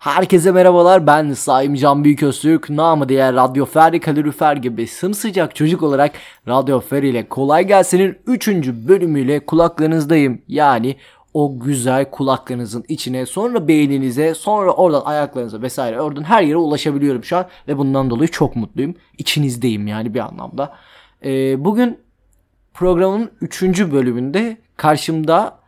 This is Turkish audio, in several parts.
Herkese merhabalar ben Saim Can Büyüköztürk namı diğer Radyo Ferdi Kalorifer gibi sımsıcak çocuk olarak Radyo Fer ile Kolay Gelsin'in 3. bölümüyle kulaklarınızdayım. Yani o güzel kulaklarınızın içine sonra beyninize sonra oradan ayaklarınıza vesaire oradan her yere ulaşabiliyorum şu an ve bundan dolayı çok mutluyum. İçinizdeyim yani bir anlamda. Ee, bugün programın 3. bölümünde karşımda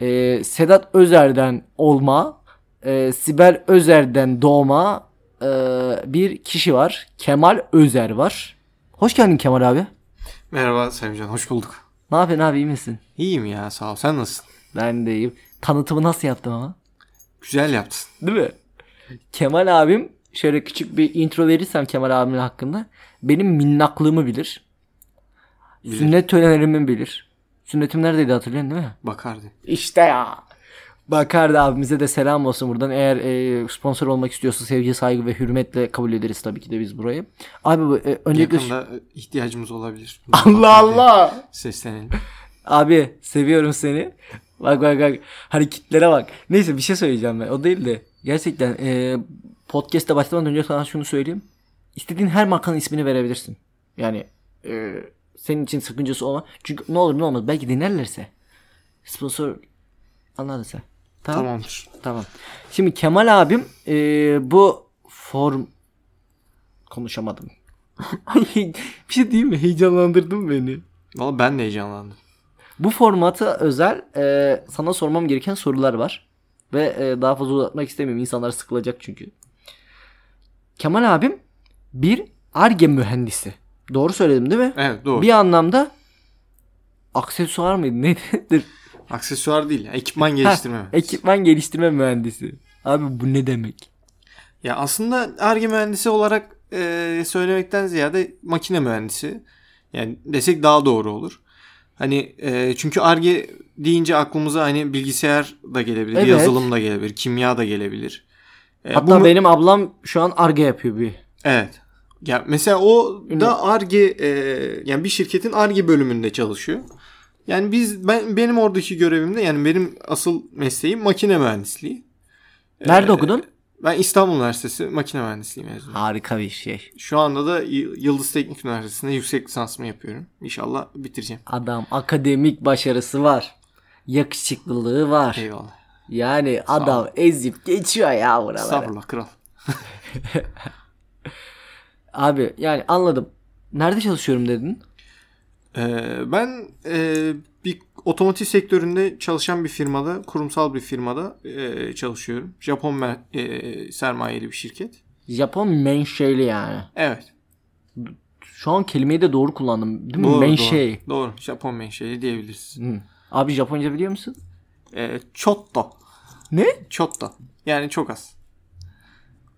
e, Sedat Özer'den olma, e, Sibel Özer'den doğma e, bir kişi var. Kemal Özer var. Hoş geldin Kemal abi. Merhaba Sevcan, hoş bulduk. Ne yapıyorsun abi iyi misin? İyiyim ya, sağ ol. Sen nasılsın? Ben de iyiyim. Tanıtımı nasıl yaptım ama? Güzel yaptın. Değil mi? Kemal abim şöyle küçük bir intro verirsem Kemal abimin hakkında benim minnaklığımı bilir. Sünnet törenlerimi bilir. Sünnetim neredeydi hatırlıyorsun değil mi? Bakardı. İşte ya. Bakardı abimize de selam olsun buradan. Eğer e, sponsor olmak istiyorsa sevgi, saygı ve hürmetle kabul ederiz tabii ki de biz burayı. Abi e, öncelikle... Yakında ihtiyacımız olabilir. Allah Allah. Seslenelim. Abi seviyorum seni. Bak bak bak hareketlere bak. Neyse bir şey söyleyeceğim ben. O değil de gerçekten e, podcast'te başlamadan önce sana şunu söyleyeyim. İstediğin her markanın ismini verebilirsin. Yani e, senin için sakıncası olma. Çünkü ne olur ne olmaz belki dinlerlerse. Sponsor anladın sen. Tamam. Tamamdır. Tamam. Şimdi Kemal abim e, bu form konuşamadım. bir şey diyeyim mi? Heyecanlandırdın beni. Valla ben de heyecanlandım. Bu formata özel e, sana sormam gereken sorular var. Ve e, daha fazla uzatmak istemiyorum. İnsanlar sıkılacak çünkü. Kemal abim bir ARGE mühendisi. Doğru söyledim değil mi? Evet doğru. Bir anlamda aksesuar mıydı? Nedir? Aksesuar değil, ekipman geliştirme. Ekipman geliştirme mühendisi. Abi bu ne demek? ya aslında ARGE mühendisi olarak e, söylemekten ziyade makine mühendisi. Yani desek daha doğru olur. Hani e, çünkü ARGE deyince aklımıza hani bilgisayar da gelebilir, Evet. yazılım da gelebilir, kimya da gelebilir. E, Hatta bu benim ablam şu an ARGE yapıyor bir. Evet. Ya mesela o da Arge e, yani bir şirketin Arge bölümünde çalışıyor. Yani biz ben benim oradaki görevimde yani benim asıl mesleğim makine mühendisliği. Nerede Ee, okudun? Ben İstanbul Üniversitesi makine mühendisliği mezunuyum. Harika bir şey. Şu anda da Yıldız Teknik Üniversitesi'nde yüksek lisansımı yapıyorum. İnşallah bitireceğim. Adam akademik başarısı var. Yakışıklılığı var. Eyvallah. Yani adam ezip geçiyor ya buralara. Estağfurullah kral. Abi yani anladım. Nerede çalışıyorum dedin? Ee, ben e, bir otomotiv sektöründe çalışan bir firmada, kurumsal bir firmada e, çalışıyorum. Japon e, sermayeli bir şirket. Japon menşeli yani. Evet. Şu an kelimeyi de doğru kullandım. Değil mi? Doğru, Menşei. Doğru. doğru. Japon menşeli diyebiliriz. Hı. Abi Japonca biliyor musun? Ee, çotto. Ne? Çotto. Yani çok az.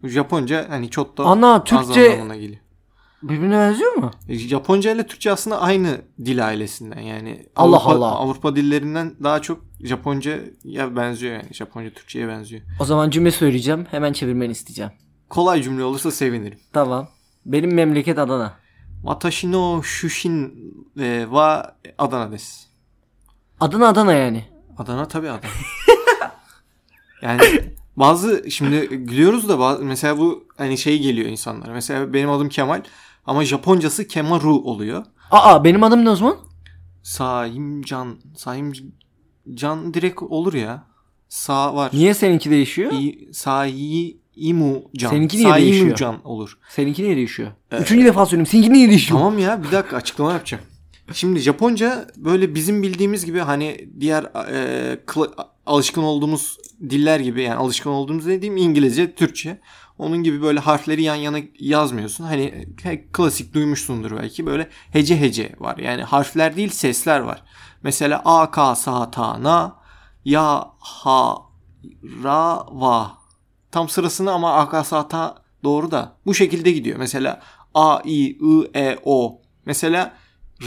Japonca hani çotto Ana, az Türkçe- anlamına geliyor. Birbirine benziyor mu? E, Japonca ile Türkçe aslında aynı dil ailesinden yani. Allah Avrupa, Allah. Avrupa dillerinden daha çok Japonca ya benziyor yani. Japonca Türkçe'ye benziyor. O zaman cümle söyleyeceğim. Hemen çevirmeni isteyeceğim. Kolay cümle olursa sevinirim. Tamam. Benim memleket Adana. Watashi no shushin e, wa Adana desu. Adana Adana yani. Adana tabii Adana. yani bazı şimdi gülüyoruz da bazı, mesela bu hani şey geliyor insanlara. Mesela benim adım Kemal ama Japoncası Kemaru oluyor. Aa benim adım ne o zaman? Saimcan, Saimcan direkt olur ya. Sa var. Niye seninki değişiyor? İ, Can. Seninki niye değişiyor? Can olur. Seninki niye değişiyor? Üçüncü defa söyleyeyim. Seninki niye değişiyor? Tamam ya bir dakika açıklama yapacağım. Şimdi Japonca böyle bizim bildiğimiz gibi hani diğer e, kla- alışkın olduğumuz diller gibi yani alışkın olduğumuz dediğim İngilizce, Türkçe. Onun gibi böyle harfleri yan yana yazmıyorsun. Hani klasik duymuşsundur belki böyle hece hece var. Yani harfler değil sesler var. Mesela A, K, Sa, Ta, Na, Ya, Ha, Ra, Va. Tam sırasını ama A, K, Sa, Ta doğru da bu şekilde gidiyor. Mesela A, I, I, E, O. Mesela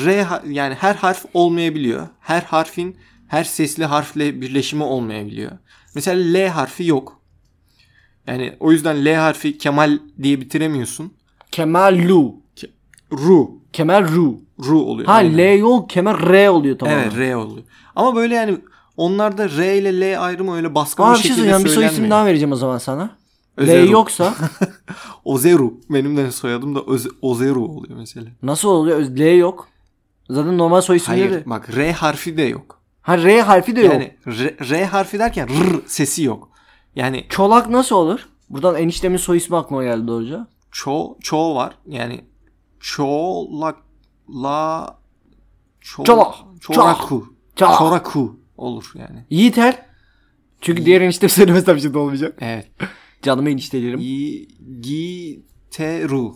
R yani her harf olmayabiliyor. Her harfin her sesli harfle birleşimi olmayabiliyor. Mesela L harfi yok. Yani o yüzden L harfi Kemal diye bitiremiyorsun. Kemal Lu. Ru. Kemal Ru. Ru oluyor. Ha Aynen. L yok Kemal R oluyor tamam. Evet R oluyor. Ama böyle yani Onlarda R ile L ayrımı öyle baskın Aa bir şey şekilde söyleyeceğim. Bir soy söylenmiyor. isim daha vereceğim o zaman sana. L Özeru. yoksa Ozeru. Benim de soyadım da Öz- Ozeru oluyor mesela. nasıl oluyor? L yok. Zaten normal soy isimleri. Hayır bak R harfi de yok. Ha R harfi de yok. Yani R, R harfi derken R sesi yok. Yani Çolak nasıl olur? Buradan eniştemin soy ismi aklıma geldi doğruca. ço ço var. Yani çolak la ço, Çolak. çoraku. Çolak. Çoraku olur yani. Yiğiter. Çünkü diğer enişte söylemezsem şimdi olmayacak. Evet. Canımı eniştelerim. İ, giteru.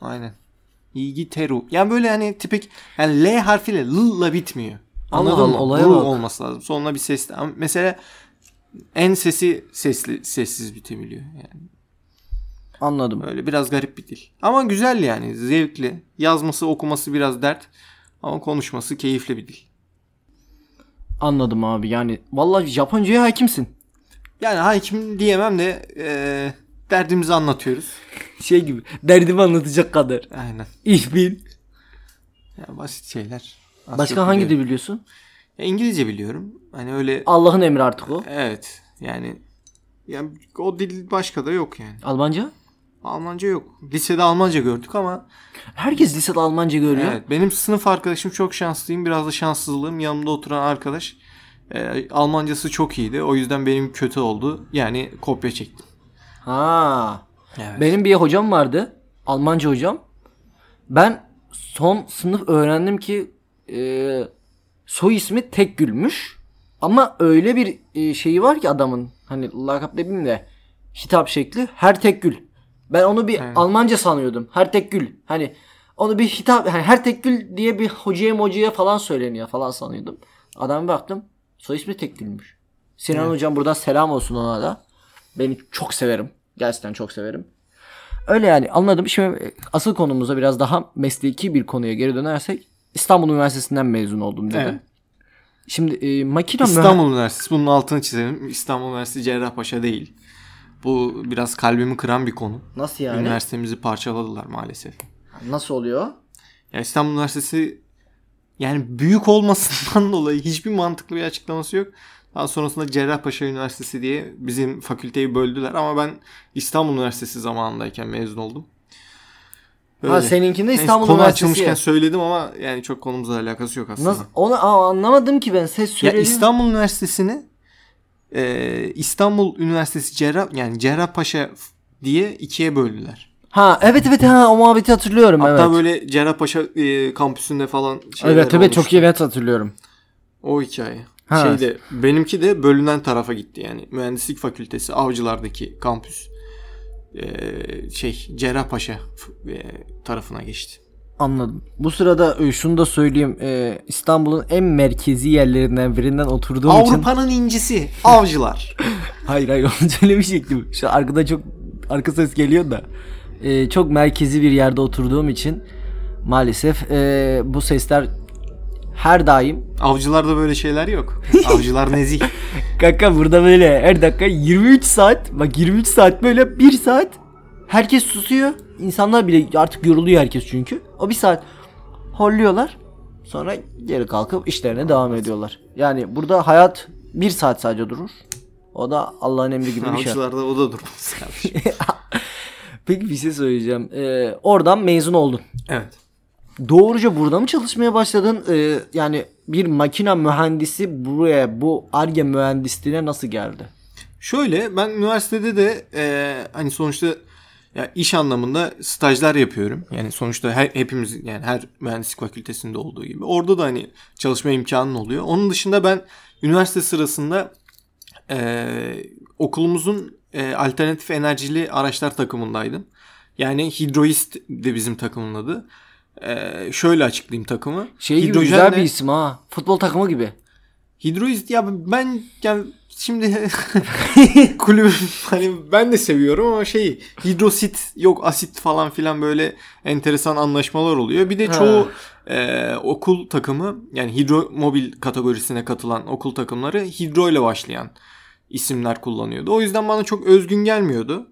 Aynen. İgiteru. Yani böyle hani tipik yani L harfiyle L ile bitmiyor. Anladın Allah, mı? olaya bak. olması lazım. Sonuna bir ses. Ama Mesela en sesi sesli sessiz bitebiliyor. Yani Anladım. öyle biraz garip bir dil. Ama güzel yani. Zevkli. Yazması, okuması biraz dert. Ama konuşması keyifli bir dil. Anladım abi. Yani vallahi Japonca'ya hakimsin. Yani hakim diyemem de eee, derdimizi anlatıyoruz. Şey gibi. Derdimi anlatacak kadar. Aynen. Ich bin. Yani basit şeyler. Az Başka hangi dil biliyorsun? Ya İngilizce biliyorum. Hani öyle Allah'ın emri artık o. evet yani yani o dil başka da yok yani. Almanca? Almanca yok. Lisede Almanca gördük ama Herkes lisede Almanca görüyor. evet benim sınıf arkadaşım çok şanslıyım. Biraz da şanssızlığım. Yanımda oturan arkadaş e, Almancası çok iyiydi. O yüzden benim kötü oldu. Yani kopya çektim. Ha. Evet. Benim bir hocam vardı. Almanca hocam. Ben son sınıf öğrendim ki e, soy ismi Tekgül'müş. Ama öyle bir e, şeyi var ki adamın. Hani lakap demeyeyim de hitap şekli her Tekgül. Ben onu bir Evet. Almanca sanıyordum. Her Tekgül. Hani onu bir hitap hani her Tekgül diye bir hocaya mocaya falan söyleniyor falan sanıyordum. Adama baktım. Soy ismi Tekgül'müş. Sinan Evet. hocam buradan selam olsun ona da. Beni çok severim. Gerçekten çok severim. Öyle yani anladım. Şimdi e, asıl konumuza biraz daha mesleki bir konuya geri dönersek İstanbul Üniversitesi'nden mezun oldum dedim. Evet. Şimdi e, makine İstanbul Üniversitesi bunun altını çizelim. İstanbul Üniversitesi Cerrahpaşa değil. Bu biraz kalbimi kıran bir konu. Nasıl yani? Üniversitemizi parçaladılar maalesef. Nasıl oluyor? Ya İstanbul Üniversitesi yani büyük olmasından dolayı hiçbir mantıklı bir açıklaması yok. Daha sonrasında Cerrahpaşa Üniversitesi diye bizim fakülteyi böldüler ama ben İstanbul Üniversitesi zamanındayken mezun oldum. Ha Öyle. seninkinde Neyse, İstanbul konu Üniversitesi. açılmışken söyledim ama yani çok konumuzla alakası yok aslında. Nasıl? Onu aa, anlamadım ki ben. Ses Ya söyledim. İstanbul Üniversitesi'ni e, İstanbul Üniversitesi Cerrah yani Cerrahpaşa diye ikiye böldüler. Ha evet evet ha o muhabbeti hatırlıyorum Hatta evet. böyle Cerrahpaşa e, kampüsünde falan şeyler Evet evet olmuştu. çok iyi net hatırlıyorum. O hikaye. Ha. Şeyde benimki de bölünen tarafa gitti yani. Mühendislik Fakültesi Avcılar'daki kampüs e, şey Cerrahpaşa e, tarafına geçti. Anladım. Bu sırada e, şunu da söyleyeyim. E, İstanbul'un en merkezi yerlerinden birinden oturduğum için Avrupa'nın incisi Avcılar. Hayır hayır onu söylemeyecektim. Şu arkada çok arka ses geliyor da. Ee, çok merkezi bir yerde oturduğum için maalesef ee, bu sesler her daim Avcılarda böyle şeyler yok. Avcılar nezih. Kanka burada böyle her dakika 23 saat bak 23 saat böyle 1 saat herkes susuyor. İnsanlar bile artık yoruluyor herkes çünkü. O bir saat horluyorlar. Sonra geri kalkıp işlerine devam ediyorlar. Yani burada hayat bir saat sadece durur. O da Allah'ın emri gibi bir şey. Avcılarda o da durmaz kardeşim. Peki bir şey söyleyeceğim. Ee, oradan mezun oldun. evet. Doğruca burada mı çalışmaya başladın? Ee, yani bir makina mühendisi buraya bu ARGE mühendisliğine nasıl geldi? Şöyle ben üniversitede de e, hani sonuçta ya iş anlamında stajlar yapıyorum. Yani sonuçta her, hepimiz yani her mühendislik fakültesinde olduğu gibi. Orada da hani çalışma imkanın oluyor. Onun dışında ben üniversite sırasında e, okulumuzun e, alternatif enerjili araçlar takımındaydım. Yani Hidroist de bizim takımın adı. E, şöyle açıklayayım takımı. Şey gibi Hidrojenle- güzel bir isim ha. Futbol takımı gibi. Hidroist ya ben yani şimdi kulübü hani ben de seviyorum ama şey hidrosit yok asit falan filan böyle enteresan anlaşmalar oluyor. Bir de Ha. çoğu e, okul takımı yani hidromobil kategorisine katılan okul takımları hidro ile başlayan isimler kullanıyordu. O yüzden bana çok özgün gelmiyordu.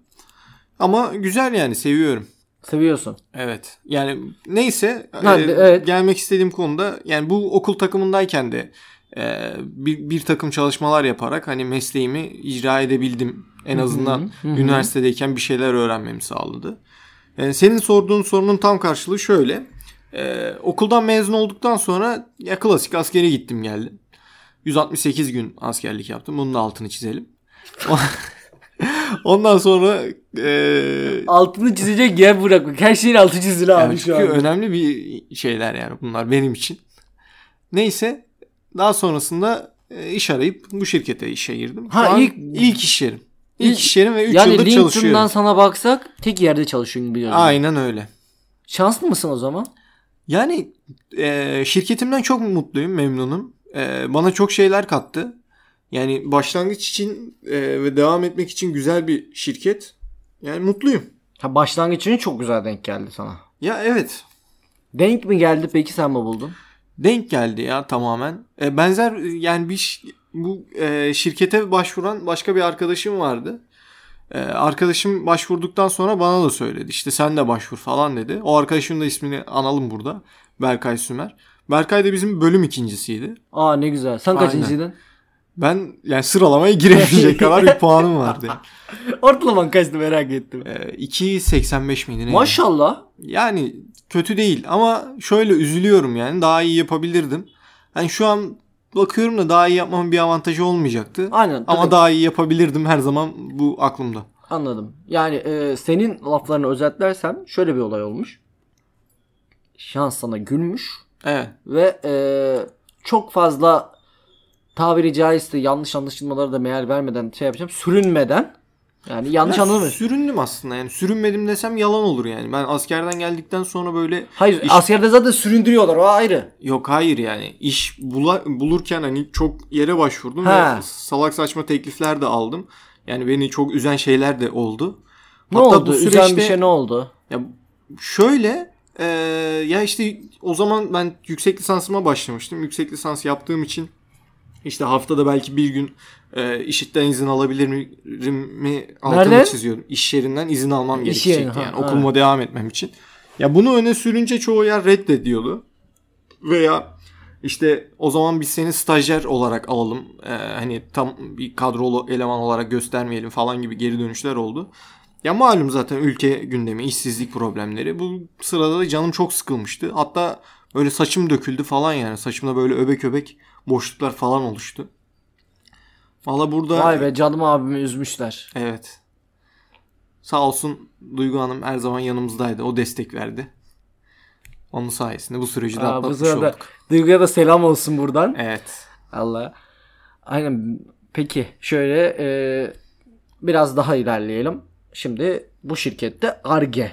Ama güzel yani seviyorum. Seviyorsun. Evet. Yani neyse Ha, e, evet. gelmek istediğim konuda yani bu okul takımındayken de e, bir, bir takım çalışmalar yaparak hani mesleğimi icra edebildim. En azından hı hı. üniversitedeyken bir şeyler öğrenmemi sağladı. Yani senin sorduğun sorunun tam karşılığı şöyle. E, okuldan mezun olduktan sonra ya klasik askere gittim geldim. 168 gün askerlik yaptım. Bunun da altını çizelim. Ondan sonra e, Altını çizecek yer bırakmak. Her şeyin altı çizili abi yani şu çünkü an. önemli bir şeyler yani bunlar benim için. Neyse daha sonrasında e, iş arayıp bu şirkete işe girdim. Şu Ha, ilk- ilk iş yerim. İlk İlk- iş yerim ve 3 yani yıldır LinkedIn'dan çalışıyorum. sana baksak tek yerde çalışıyorsun gibi görünüyor. Aynen öyle. Şanslı mısın o zaman? Yani e, şirketimden çok mutluyum, memnunum. E, bana çok şeyler kattı. Yani başlangıç için e, ve devam etmek için güzel bir şirket. Yani mutluyum. Ha, başlangıç için çok güzel denk geldi sana. Ya evet. Denk mi geldi peki sen mi buldun? Denk geldi ya tamamen. E, benzer yani bir bu e, şirkete başvuran başka bir arkadaşım vardı. E, arkadaşım başvurduktan sonra bana da söyledi. İşte sen de başvur falan dedi. O arkadaşımın da ismini analım burada. Berkay Sümer. Berkay da bizim bölüm ikincisiydi. Aa ne güzel. Sen kaçıncıydın? Ben yani sıralamaya giremeyecek kadar bir puanım vardı. Ortalaman kaçtı merak ettim. E, 2.85 miydi neydi? Maşallah. Yani kötü değil ama şöyle üzülüyorum yani daha iyi yapabilirdim. Hani şu an bakıyorum da daha iyi yapmamın bir avantajı olmayacaktı. Aynen. Ama tabii. daha iyi yapabilirdim her zaman bu aklımda. Anladım. Yani e, senin laflarını özetlersem şöyle bir olay olmuş. Şans sana gülmüş Evet. ve e, çok fazla tabiri caizse yanlış anlaşılmaları da meğer vermeden şey yapacağım. Sürünmeden yani yanlış Ben anladın mı? Süründüm aslında yani sürünmedim desem yalan olur yani. Ben askerden geldikten sonra böyle Hayır İş- askerde zaten süründürüyorlar o ayrı. yok hayır yani iş bula- bulurken hani çok yere başvurdum Ha. ve salak saçma teklifler de aldım. Yani beni çok üzen şeyler de oldu. Ne Hatta oldu? bu Üzen süreçte- bir şey ne oldu? Ya şöyle e, ya işte o zaman ben yüksek lisansıma başlamıştım. Yüksek lisans yaptığım için işte haftada belki bir gün e, işitten izin alabilir mi altını Nereden? çiziyorum. İş yerinden izin almam İş gerekecekti yeri, ha, yani ha. okuluma devam etmem için. Ya bunu öne sürünce çoğu yer reddediyordu. Veya işte o zaman biz seni stajyer olarak alalım. E, hani tam bir kadrolu eleman olarak göstermeyelim falan gibi geri dönüşler oldu. Ya malum zaten ülke gündemi, işsizlik problemleri. Bu sırada da canım çok sıkılmıştı. Hatta böyle saçım döküldü falan yani. Saçımda böyle öbek öbek boşluklar falan oluştu. Valla burada... Vay be canım abimi üzmüşler. Evet. Sağ olsun Duygu Hanım her zaman yanımızdaydı. O destek verdi. Onun sayesinde bu süreci de Aa, bu atlatmış sırada olduk. Duygu'ya da selam olsun buradan. Evet. Allah. Aynen. Peki şöyle e, biraz daha ilerleyelim. Şimdi bu şirkette ARGE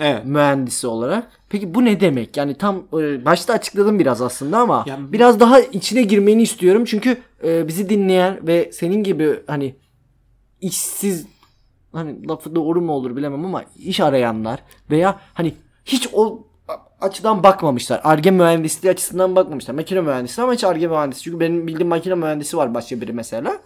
Evet. mühendisi olarak. Peki bu ne demek? Yani tam e, başta açıkladım biraz aslında ama Ya- biraz daha içine girmeni istiyorum. Çünkü e, bizi dinleyen ve senin gibi hani işsiz hani lafı doğru mu olur bilemem ama iş arayanlar veya hani hiç o açıdan bakmamışlar. Arge mühendisliği açısından bakmamışlar. Makine mühendisi ama hiç arge mühendisi. Çünkü benim bildiğim makine mühendisi var başka biri mesela.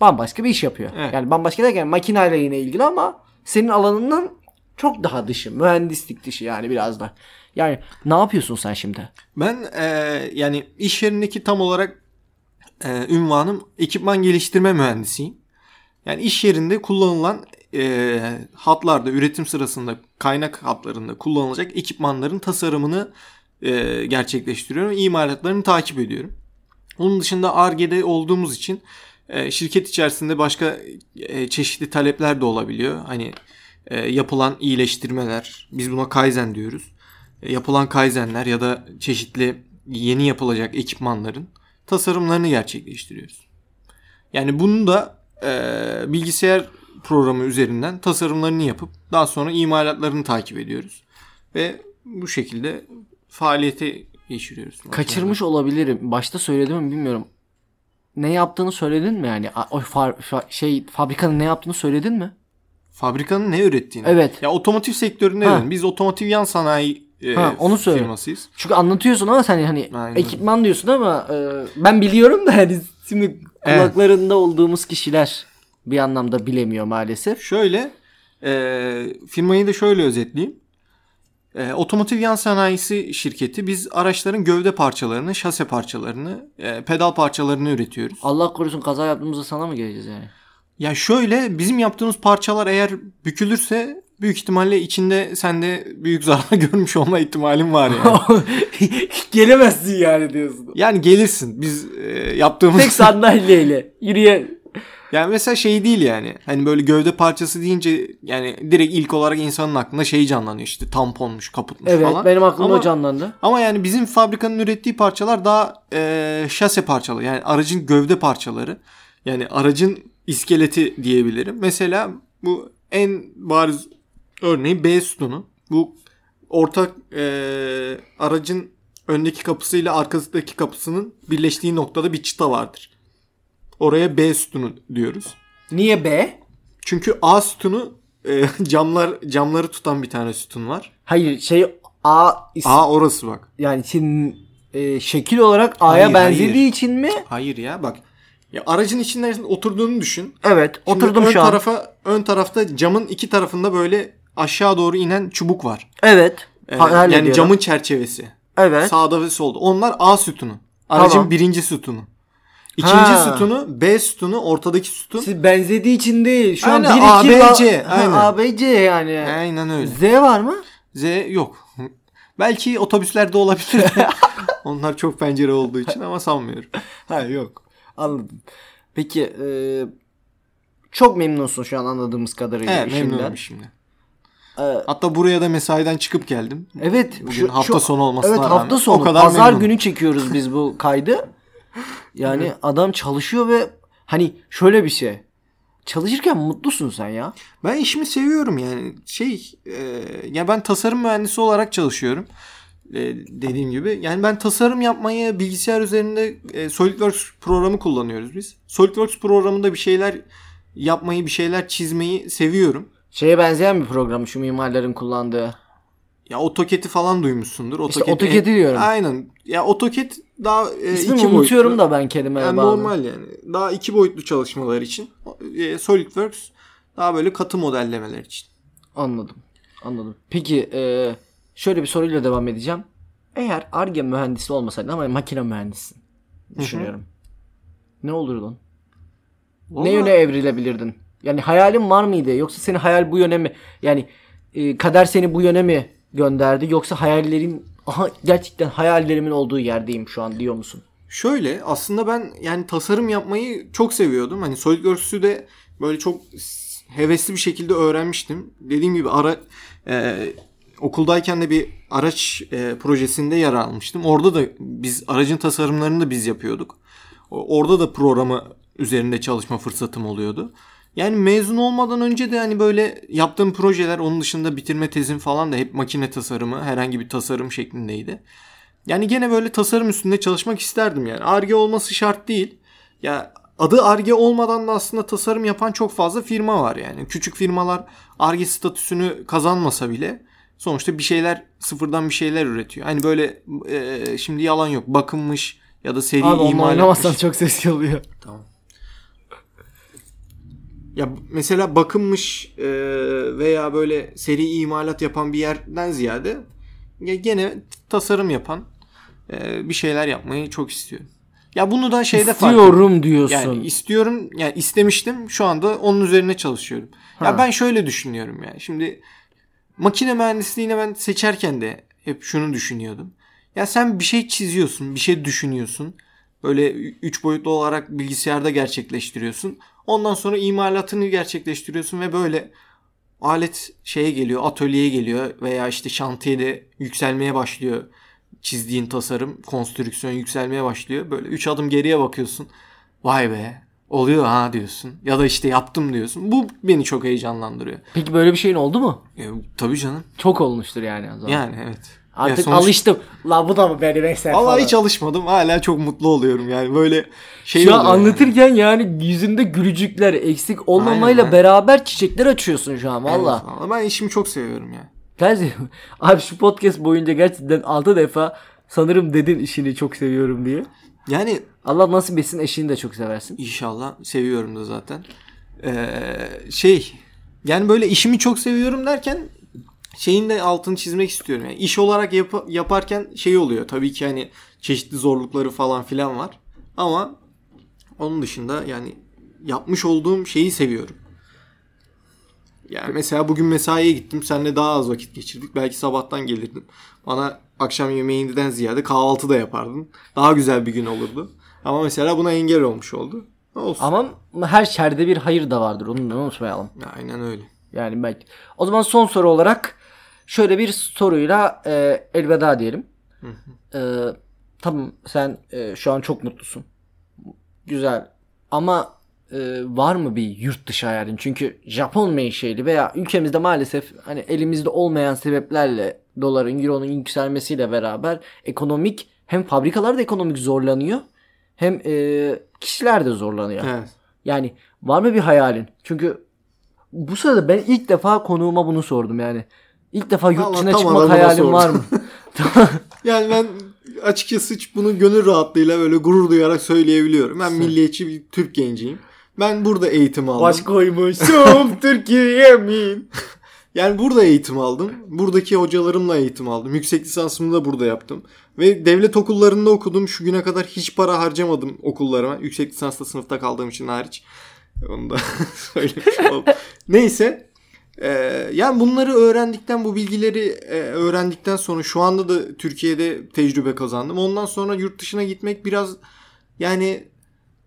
Bambaşka bir iş yapıyor. Evet. Yani bambaşka derken makineyle yine ilgili ama senin alanından çok daha dışı. Mühendislik dışı yani biraz da. Yani ne yapıyorsun sen şimdi? Ben e, yani iş yerindeki tam olarak e, ünvanım ekipman geliştirme mühendisiyim. Yani iş yerinde kullanılan e, hatlarda üretim sırasında kaynak hatlarında kullanılacak ekipmanların tasarımını e, gerçekleştiriyorum. İmalatlarını takip ediyorum. Onun dışında ARGE'de olduğumuz için şirket içerisinde başka e, çeşitli talepler de olabiliyor. Hani e, yapılan iyileştirmeler, biz buna Kaizen diyoruz. E, yapılan Kaizenler ya da çeşitli yeni yapılacak ekipmanların tasarımlarını gerçekleştiriyoruz. Yani bunu da e, bilgisayar programı üzerinden tasarımlarını yapıp daha sonra imalatlarını takip ediyoruz. Ve bu şekilde faaliyete geçiriyoruz. Kaçırmış olabilirim. Başta söyledim mi bilmiyorum. Ne yaptığını söyledin mi yani? O fa- fa- şey fabrikanın ne yaptığını söyledin mi? Fabrikanın ne ürettiğini. Evet. Ya otomotiv sektöründe Ha. yani biz otomotiv yan sanayi e, Ha, onu söyle. firmasıyız. Çünkü anlatıyorsun ama sen hani Aynen. ekipman diyorsun ama e, ben biliyorum da hani şimdi Evet. kulaklarında olduğumuz kişiler bir anlamda bilemiyor maalesef. Şöyle e, firmayı da şöyle özetleyeyim. E, otomotiv yan sanayisi şirketi. Biz araçların gövde parçalarını, şase parçalarını, e, pedal parçalarını üretiyoruz. Allah korusun kaza yaptığımızda sana mı geleceğiz yani? Ya şöyle bizim yaptığımız parçalar eğer bükülürse büyük ihtimalle içinde sende büyük zarar görmüş olma ihtimalin var yani. Gelemezsin yani diyorsun. yani gelirsin biz e, yaptığımız Tek sandalyeyle yürüye. Yani mesela şey değil yani. Hani böyle gövde parçası deyince yani direkt ilk olarak insanın aklına şey canlanıyor işte tamponmuş, kaputmuş Evet falan. benim aklımda Ama- o canlandı. Ama yani bizim fabrikanın ürettiği parçalar daha e, şase parçaları. Yani aracın gövde parçaları. Yani aracın iskeleti diyebilirim. Mesela bu en bariz örneği B sütunu. Bu ortak e, aracın öndeki kapısıyla arkasındaki kapısının birleştiği noktada bir çıta vardır. Oraya B sütunu diyoruz. Niye be? Çünkü A sütunu e, camlar camları tutan bir tane sütun var. Hayır şey A, is- A orası bak. yani senin e, şekil olarak A'ya Hayır, benzediği hayır. için mi? Hayır ya bak. Ya aracın içinde oturduğunu düşün. Evet Şimdi oturdum ön şu an. tarafa ön tarafta camın iki tarafında böyle aşağı doğru inen çubuk var. Evet. Ee, hayal yani ediyorum. camın çerçevesi. Evet. Sağda ve solda. Onlar A sütunu. Aracın Tamam. birinci sütunu. İkinci Ha. sütunu B sütunu, ortadaki sütun. Siz benzediği için değil. Şu Aynen, an 1 A, 2 B, va- C, Ha, aynen. A B C yani. Aynen öyle. Z var mı? Z yok. Belki otobüslerde olabilir. Onlar çok pencere olduğu için ama sanmıyorum. Ha yok. Anladım. Peki e, çok memnunsun şu an anladığımız kadarıyla Evet memnunum şimdi. Ee, Hatta buraya da mesaiden çıkıp geldim. Evet. Bugün hafta sonu olmasına Evet rağmen hafta sonu. o kadar Pazar memnunum. günü çekiyoruz biz bu kaydı. Yani adam çalışıyor ve hani şöyle bir şey. Çalışırken mutlusun sen ya. Ben işimi seviyorum yani şey e, ya ben tasarım mühendisi olarak çalışıyorum E, dediğim gibi yani ben tasarım yapmayı bilgisayar üzerinde e, SolidWorks programı kullanıyoruz biz SolidWorks programında bir şeyler yapmayı bir şeyler çizmeyi seviyorum Şeye benzeyen bir program şu mimarların kullandığı. Ya AutoCAD'i falan duymuşsundur AutoCAD AutoCAD'i diyorum. aynen ya AutoCAD daha e, İsmini iki unutuyorum boyutlu. da ben kelime yani bağlı. normal yani daha iki boyutlu çalışmalar için e, SolidWorks daha böyle katı modellemeler için Anladım. Anladım. Peki e, şöyle bir soruyla devam edeceğim. Eğer ARGE mühendisi olmasaydın ama makine mühendisisin. Düşünüyorum. Ne olurdun? Ne Vallahi- yöne evrilebilirdin? Yani hayalin var mıydı? Yoksa senin hayal bu yöne mi? Yani e, kader seni bu yöne mi gönderdi? Yoksa hayallerin aha gerçekten hayallerimin olduğu yerdeyim şu an diyor musun? Şöyle aslında ben yani tasarım yapmayı çok seviyordum. Hani SolidWorks'ü de böyle çok hevesli bir şekilde öğrenmiştim. Dediğim gibi ara e, okuldayken de bir araç e, projesinde yer almıştım. Orada da biz aracın tasarımlarını da biz yapıyorduk. Orada da programı üzerinde çalışma fırsatım oluyordu. Yani mezun olmadan önce de hani böyle yaptığım projeler onun dışında bitirme tezim falan da hep makine tasarımı herhangi bir tasarım şeklindeydi. Yani gene böyle tasarım üstünde çalışmak isterdim yani. Arge olması şart değil. Ya adı Arge olmadan da aslında tasarım yapan çok fazla firma var yani. Küçük firmalar Arge statüsünü kazanmasa bile sonuçta bir şeyler sıfırdan bir şeyler üretiyor. Hani böyle e, şimdi yalan yok. Bakınmış ya da seri Abi imal etmiş. çok ses oluyor. Tamam. Ya mesela bakınmış e, veya böyle seri imalat yapan bir yerden ziyade ya gene tasarım yapan e, bir şeyler yapmayı çok istiyorum. Ya bunu da şeyde fark. İstiyorum diyorsun. Yani istiyorum yani istemiştim şu anda onun üzerine çalışıyorum. Ha. Ya ben şöyle düşünüyorum yani. Şimdi makine mühendisliğini ben seçerken de hep şunu düşünüyordum. Ya sen bir şey çiziyorsun, bir şey düşünüyorsun. Böyle üç boyutlu olarak bilgisayarda gerçekleştiriyorsun. Ondan sonra imalatını gerçekleştiriyorsun ve böyle alet şeye geliyor, atölyeye geliyor veya işte şantiyede yükselmeye başlıyor çizdiğin tasarım, konstrüksiyon yükselmeye başlıyor. Böyle 3 adım geriye bakıyorsun. Vay be oluyor ha diyorsun. Ya da işte yaptım diyorsun. Bu beni çok heyecanlandırıyor. Peki böyle bir şeyin oldu mu? E, tabii canım. Çok olmuştur yani o zaman. Yani evet. Artık sonuç- alıştım. La bu da mı benim eser Vallahi falan. hiç alışmadım. Hala çok mutlu oluyorum yani. Böyle şey Şu an oluyor yani. anlatırken yani yüzünde gülücükler eksik olmamayla Aynen, beraber çiçekler açıyorsun şu an Evet, valla. vallahi ben işimi çok seviyorum ya. Gerçekten. Abi şu podcast boyunca gerçekten 6 defa sanırım dedin işini çok seviyorum diye. Yani Allah nasip etsin eşini de çok seversin. inşallah seviyorum da zaten. Ee, şey yani böyle işimi çok seviyorum derken şeyin de altını çizmek istiyorum. Yani iş olarak yap- yaparken şey oluyor. Tabii ki hani çeşitli zorlukları falan filan var. Ama onun dışında yani yapmış olduğum şeyi seviyorum. Yani mesela bugün mesaiye gittim. Seninle daha az vakit geçirdik. Belki sabahtan gelirdim. Bana akşam yemeğinden ziyade kahvaltı da yapardın. Daha güzel bir gün olurdu. Ama mesela buna engel olmuş oldu. Olsun. Ama her şerde bir hayır da vardır. Onu da unutmayalım. Aynen öyle. Yani belki. O zaman son soru olarak şöyle bir soruyla e, elveda diyelim. E, tamam sen e, şu an çok mutlusun. Güzel. Ama e, var mı bir yurt dışı hayalin? Çünkü Japon menşeli veya ülkemizde maalesef hani elimizde olmayan sebeplerle doların, euronun yükselmesiyle beraber ekonomik hem fabrikalar da ekonomik zorlanıyor hem e, kişiler de zorlanıyor. Evet. Yani var mı bir hayalin? Çünkü bu sırada ben ilk defa konuğuma bunu sordum yani. İlk defa yurt Vallahi dışına tam çıkmak aramına hayalin var mı? Yani ben açıkçası bunu gönül rahatlığıyla böyle gurur duyarak söyleyebiliyorum. Ben milliyetçi bir Türk genciyim. Ben burada eğitim aldım. koymuşum Türkiye min. Yani burada eğitim aldım. Buradaki hocalarımla eğitim aldım. Yüksek lisansımı da burada yaptım. Ve devlet okullarında okudum. Şu güne kadar hiç para harcamadım okullarıma. Yüksek lisansla sınıfta kaldığım için hariç. Onu da söylemiş oldum. Neyse. Ee, yani bunları öğrendikten, bu bilgileri e, öğrendikten sonra şu anda da Türkiye'de tecrübe kazandım. Ondan sonra yurt dışına gitmek biraz yani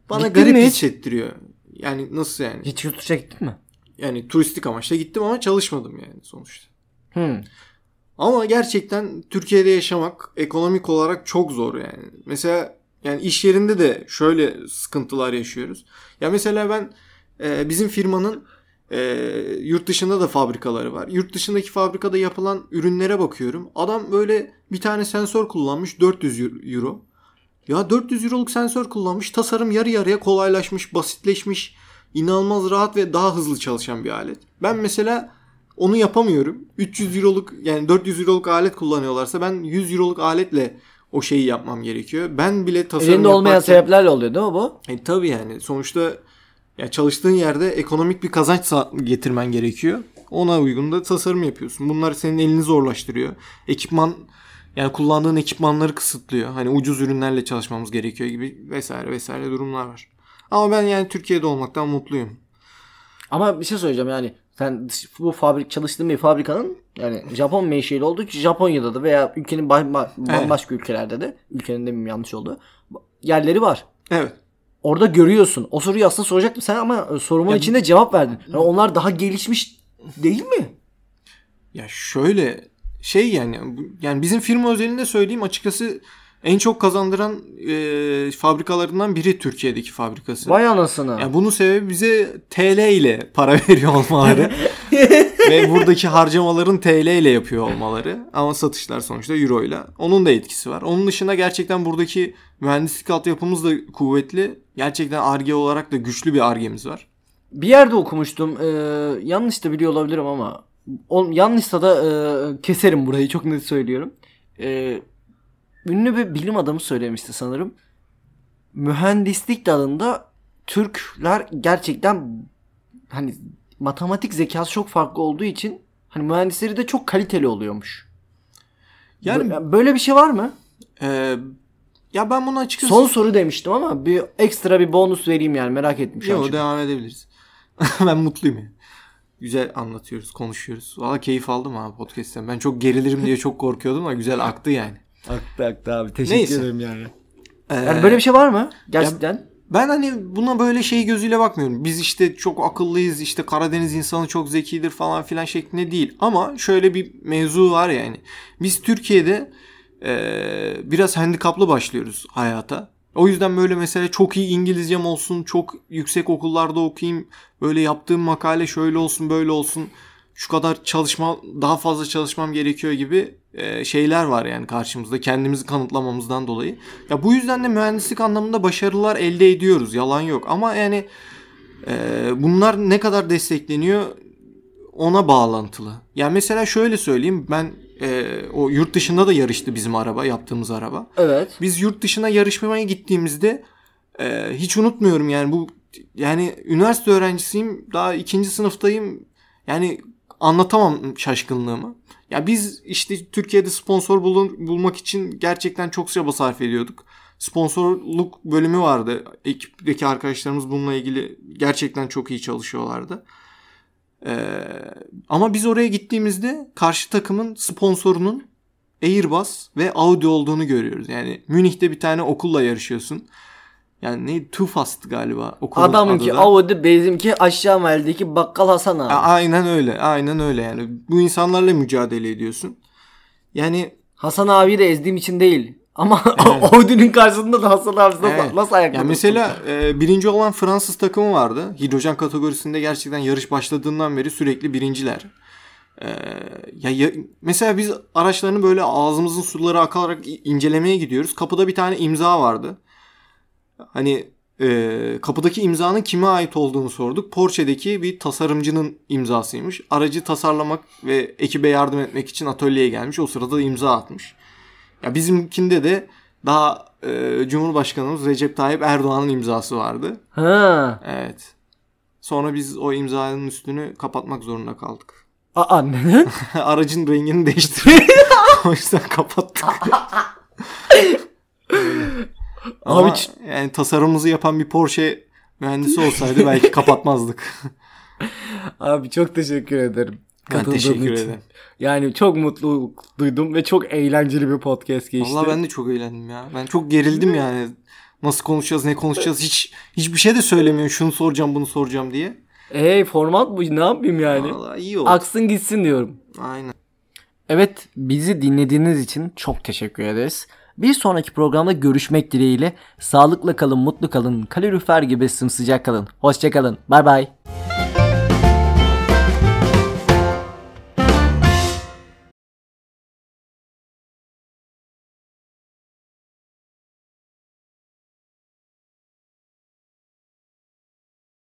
bana Gittin garip mi hissettiriyor. Yani nasıl yani? Hiç yurt dışına gittin mi? Yani turistik amaçla gittim ama çalışmadım yani sonuçta. Hmm. Ama gerçekten Türkiye'de yaşamak ekonomik olarak çok zor yani. Mesela yani iş yerinde de şöyle sıkıntılar yaşıyoruz. Ya mesela ben e, bizim firmanın e, yurt dışında da fabrikaları var. Yurt dışındaki fabrikada yapılan ürünlere bakıyorum. Adam böyle bir tane sensör kullanmış 400 euro. Ya 400 euroluk sensör kullanmış. Tasarım yarı yarıya kolaylaşmış, basitleşmiş. inanılmaz rahat ve daha hızlı çalışan bir alet. Ben mesela onu yapamıyorum. 300 euroluk yani 400 euroluk alet kullanıyorlarsa ben 100 euroluk aletle o şeyi yapmam gerekiyor. Ben bile tasarım Elinde olmayan yaparken- sebeplerle oluyor değil mi bu? e, tabii yani sonuçta ya çalıştığın yerde ekonomik bir kazanç getirmen gerekiyor. Ona uygun da tasarım yapıyorsun. Bunlar senin elini zorlaştırıyor. Ekipman yani kullandığın ekipmanları kısıtlıyor. Hani ucuz ürünlerle çalışmamız gerekiyor gibi vesaire vesaire durumlar var. Ama ben yani Türkiye'de olmaktan mutluyum. Ama bir şey söyleyeceğim yani sen bu fabrik çalıştığın bir fabrikanın yani Japon menşeli olduğu için Japonya'da da veya ülkenin ba- ba- bambaşka ülkelerde de ülkenin demeyeyim yanlış oldu. Yerleri var. Evet. Orada görüyorsun. O soruyu aslında soracaktım sen ama e, sorumun içinde cevap verdin. Yani onlar daha gelişmiş değil mi? Ya şöyle şey yani yani bizim firma özelinde söyleyeyim açıkçası en çok kazandıran e, fabrikalarından biri Türkiye'deki fabrikası. Vay anasını. Ya bunun sebebi bize TL ile para veriyor olmaları ve buradaki harcamaların TL ile yapıyor olmaları ama satışlar sonuçta euro ile. Onun da etkisi var. Onun dışında gerçekten buradaki mühendislik altyapımız da kuvvetli. Gerçekten ARGE olarak da güçlü bir ARGE'miz var. Bir yerde okumuştum. Ee, yanlış da biliyor olabilirim ama o, yanlışsa da e, keserim burayı çok net söylüyorum. Ee, ünlü bir bilim adamı söylemişti sanırım. Mühendislik dalında Türkler gerçekten hani matematik zekası çok farklı olduğu için hani mühendisleri de çok kaliteli oluyormuş. Yani Bö- böyle bir şey var mı? e, ya ben bunu açıkçası Son soru demiştim ama bir ekstra bir bonus vereyim yani merak etmiş. Yok devam edebiliriz. ben mutluyum ya. Güzel anlatıyoruz, konuşuyoruz. Valla keyif aldım abi podcast'ten. Ben çok gerilirim diye çok korkuyordum ama güzel aktı yani. Aktı aktı abi teşekkür Neyse. ederim yani. Ee, Yani böyle bir şey var mı? Gerçekten. Ben hani buna böyle şey gözüyle bakmıyorum. Biz işte çok akıllıyız, işte Karadeniz insanı çok zekidir falan filan şeklinde değil. Ama şöyle bir mevzu var yani. Biz Türkiye'de eee, biraz handikaplı başlıyoruz hayata. O yüzden böyle mesela çok iyi İngilizcem olsun, çok yüksek okullarda okuyayım, böyle yaptığım makale şöyle olsun, böyle olsun, şu kadar çalışma, daha fazla çalışmam gerekiyor gibi eee, şeyler var yani karşımızda kendimizi kanıtlamamızdan dolayı. Ya bu yüzden de mühendislik anlamında başarılar elde ediyoruz. Yalan yok. Ama yani e, bunlar ne kadar destekleniyor ona bağlantılı. Yani mesela şöyle söyleyeyim. Ben e, o yurt dışında da yarıştı bizim araba, yaptığımız araba. Evet. Biz yurt dışına yarışmaya gittiğimizde e, hiç unutmuyorum yani bu yani üniversite öğrencisiyim. Daha ikinci sınıftayım. Yani anlatamam şaşkınlığımı. Ya biz işte Türkiye'de sponsor bulun, bulmak için gerçekten çok çaba sarf ediyorduk. Sponsorluk bölümü vardı. Ekipteki arkadaşlarımız bununla ilgili gerçekten çok iyi çalışıyorlardı. Ee, ama biz oraya gittiğimizde karşı takımın sponsorunun Airbus ve Audi olduğunu görüyoruz. Yani Münih'te bir tane okulla yarışıyorsun. Yani ne Too Fast galiba okulun Adamınki adı. Audi bizimki aşağı mahalledeki bakkal Hasan abi. Aynen öyle. Aynen öyle yani. Bu insanlarla mücadele ediyorsun. Yani Hasan abiyi de ezdiğim için değil. Ama Audi'nin karşısında da Hasan abi Evet. nasıl ayakta yani mesela e, birinci olan Fransız takımı vardı. Hidrojen kategorisinde gerçekten yarış başladığından beri sürekli birinciler. E, ya, ya- mesela biz araçlarını böyle ağzımızın suları akarak incelemeye gidiyoruz. Kapıda bir tane imza vardı. Hani e, kapıdaki imzanın kime ait olduğunu sorduk. Porsche'deki bir tasarımcının imzasıymış. Aracı tasarlamak ve ekibe yardım etmek için atölyeye gelmiş. O sırada da imza atmış. Ya bizimkinde de daha e, Cumhurbaşkanımız Recep Tayyip Erdoğan'ın imzası vardı. Ha. Evet. Sonra biz o imzanın üstünü kapatmak zorunda kaldık. Aa neden? Aracın rengini değiştirdik. o yüzden kapattık. Ama Abi ç- yani tasarımımızı yapan bir Porsche mühendisi olsaydı belki kapatmazdık. Abi çok teşekkür ederim. Ben katıldığın teşekkür için. ederim. Yani çok mutluluk duydum ve çok eğlenceli bir podcast geçti. Vallahi ben de çok eğlendim ya. Ben çok gerildim yani. Nasıl konuşacağız, ne konuşacağız hiç hiçbir şey de söylemiyorum. Şunu soracağım, bunu soracağım diye. Hey format bu ne yapayım yani? Vallahi iyi oldu. Aksın gitsin diyorum. Aynen. Evet bizi dinlediğiniz için çok teşekkür ederiz. Bir sonraki programda görüşmek dileğiyle sağlıkla kalın, mutlu kalın, kalorifer gibi sımsıcak kalın. Hoşçakalın. Bay bay.